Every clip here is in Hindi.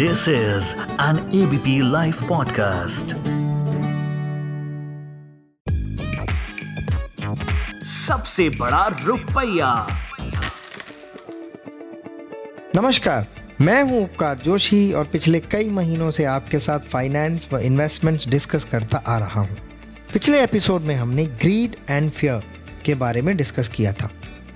This is an ABP Life podcast. सबसे बड़ा रुपया नमस्कार, मैं हूँ उपकार जोशी और पिछले कई महीनों से आपके साथ फाइनेंस व इन्वेस्टमेंट्स डिस्कस करता आ रहा हूँ। पिछले एपिसोड में हमने ग्रीड एंड फियर के बारे में डिस्कस किया था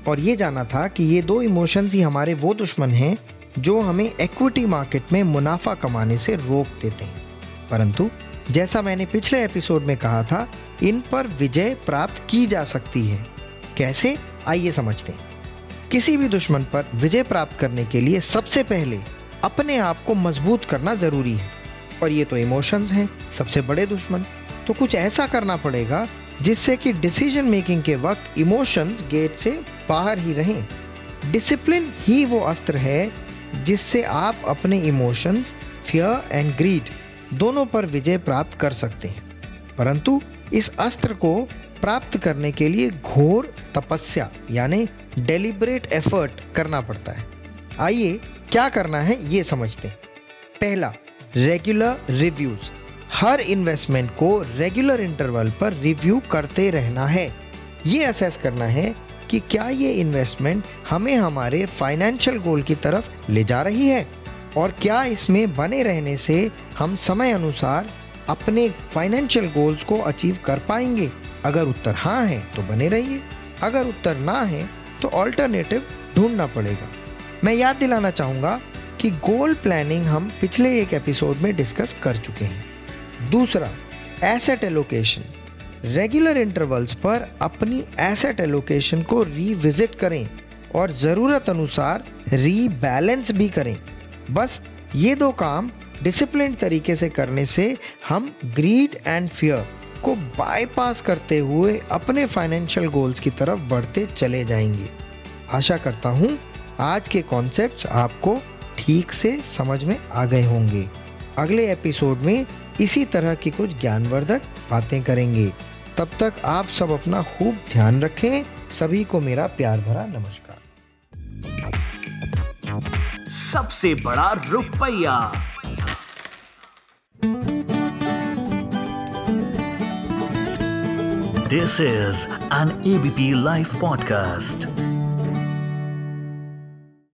और ये जाना था कि ये दो इमोशंस ही हमारे वो दुश्मन हैं जो हमें इक्विटी मार्केट में मुनाफा कमाने से रोक देते हैं। परंतु, जैसा मैंने पिछले एपिसोड में कहा था, इन पर विजय प्राप्त की जा सकती है। कैसे? आइए समझते हैं। किसी भी दुश्मन पर विजय प्राप्त करने के लिए सबसे पहले अपने आप को मज़बूत करना ज़रूरी है। और ये तो इमोशंस हैं, सबसे बड़े दुश्मन। तो कुछ ऐसा करना पड़ेगा, जिससे कि डिसीज़न मेकिंग के वक्त इमोशंस गेट से बाहर ही रहें। डिसिप्लिन ही वो अस्त्र है जिससे आप अपने इमोशंस फियर एंड ग्रीड दोनों पर विजय प्राप्त कर सकते हैं। परंतु इस अस्त्र को प्राप्त करने के लिए घोर तपस्या, यानी डेलिबरेट एफर्ट करना पड़ता है। आइए क्या करना है ये समझते हैं। पहला रेगुलर रिव्यूज़ हर इन्वेस्टमेंट को रेगुलर इंटरवल पर रिव्यू करते रहना है। ये असेस करना है कि क्या ये इन्वेस्टमेंट हमें हमारे फाइनेंशियल गोल की तरफ़ ले जा रही है? और क्या इसमें बने रहने से हम समय अनुसार अपने फाइनेंशियल गोल्स को अचीव कर पाएँगे? अगर उत्तर हाँ है तो बने रहिए। अगर उत्तर ना है तो ऑल्टरनेटिव ढूंढना पड़ेगा। मैं याद दिलाना चाहूँगा कि गोल प्लानिंग हम पिछले एक एपिसोड में डिस्कस कर चुके हैं। दूसरा एसेट एलोकेशन रेगुलर इंटरवल्स पर अपनी एसेट एलोकेशन को रीविजिट करें और ज़रूरत अनुसार रीबैलेंस भी करें। बस ये दो काम डिसिप्लिन तरीके से करने से हम ग्रीड एंड फियर को बाईपास करते हुए अपने फाइनेंशियल गोल्स की तरफ़ बढ़ते चले जाएँगे। आशा करता हूँ आज के कॉन्सेप्ट्स आपको ठीक से समझ में आ गए होंगे। अगले एपिसोड में इसी तरह की कुछ ज्ञानवर्धक बातें करेंगे। तब तक आप सब अपना खूब ध्यान रखें। सभी को मेरा प्यार भरा नमस्कार। सबसे बड़ा रुपया। This is an ABP live podcast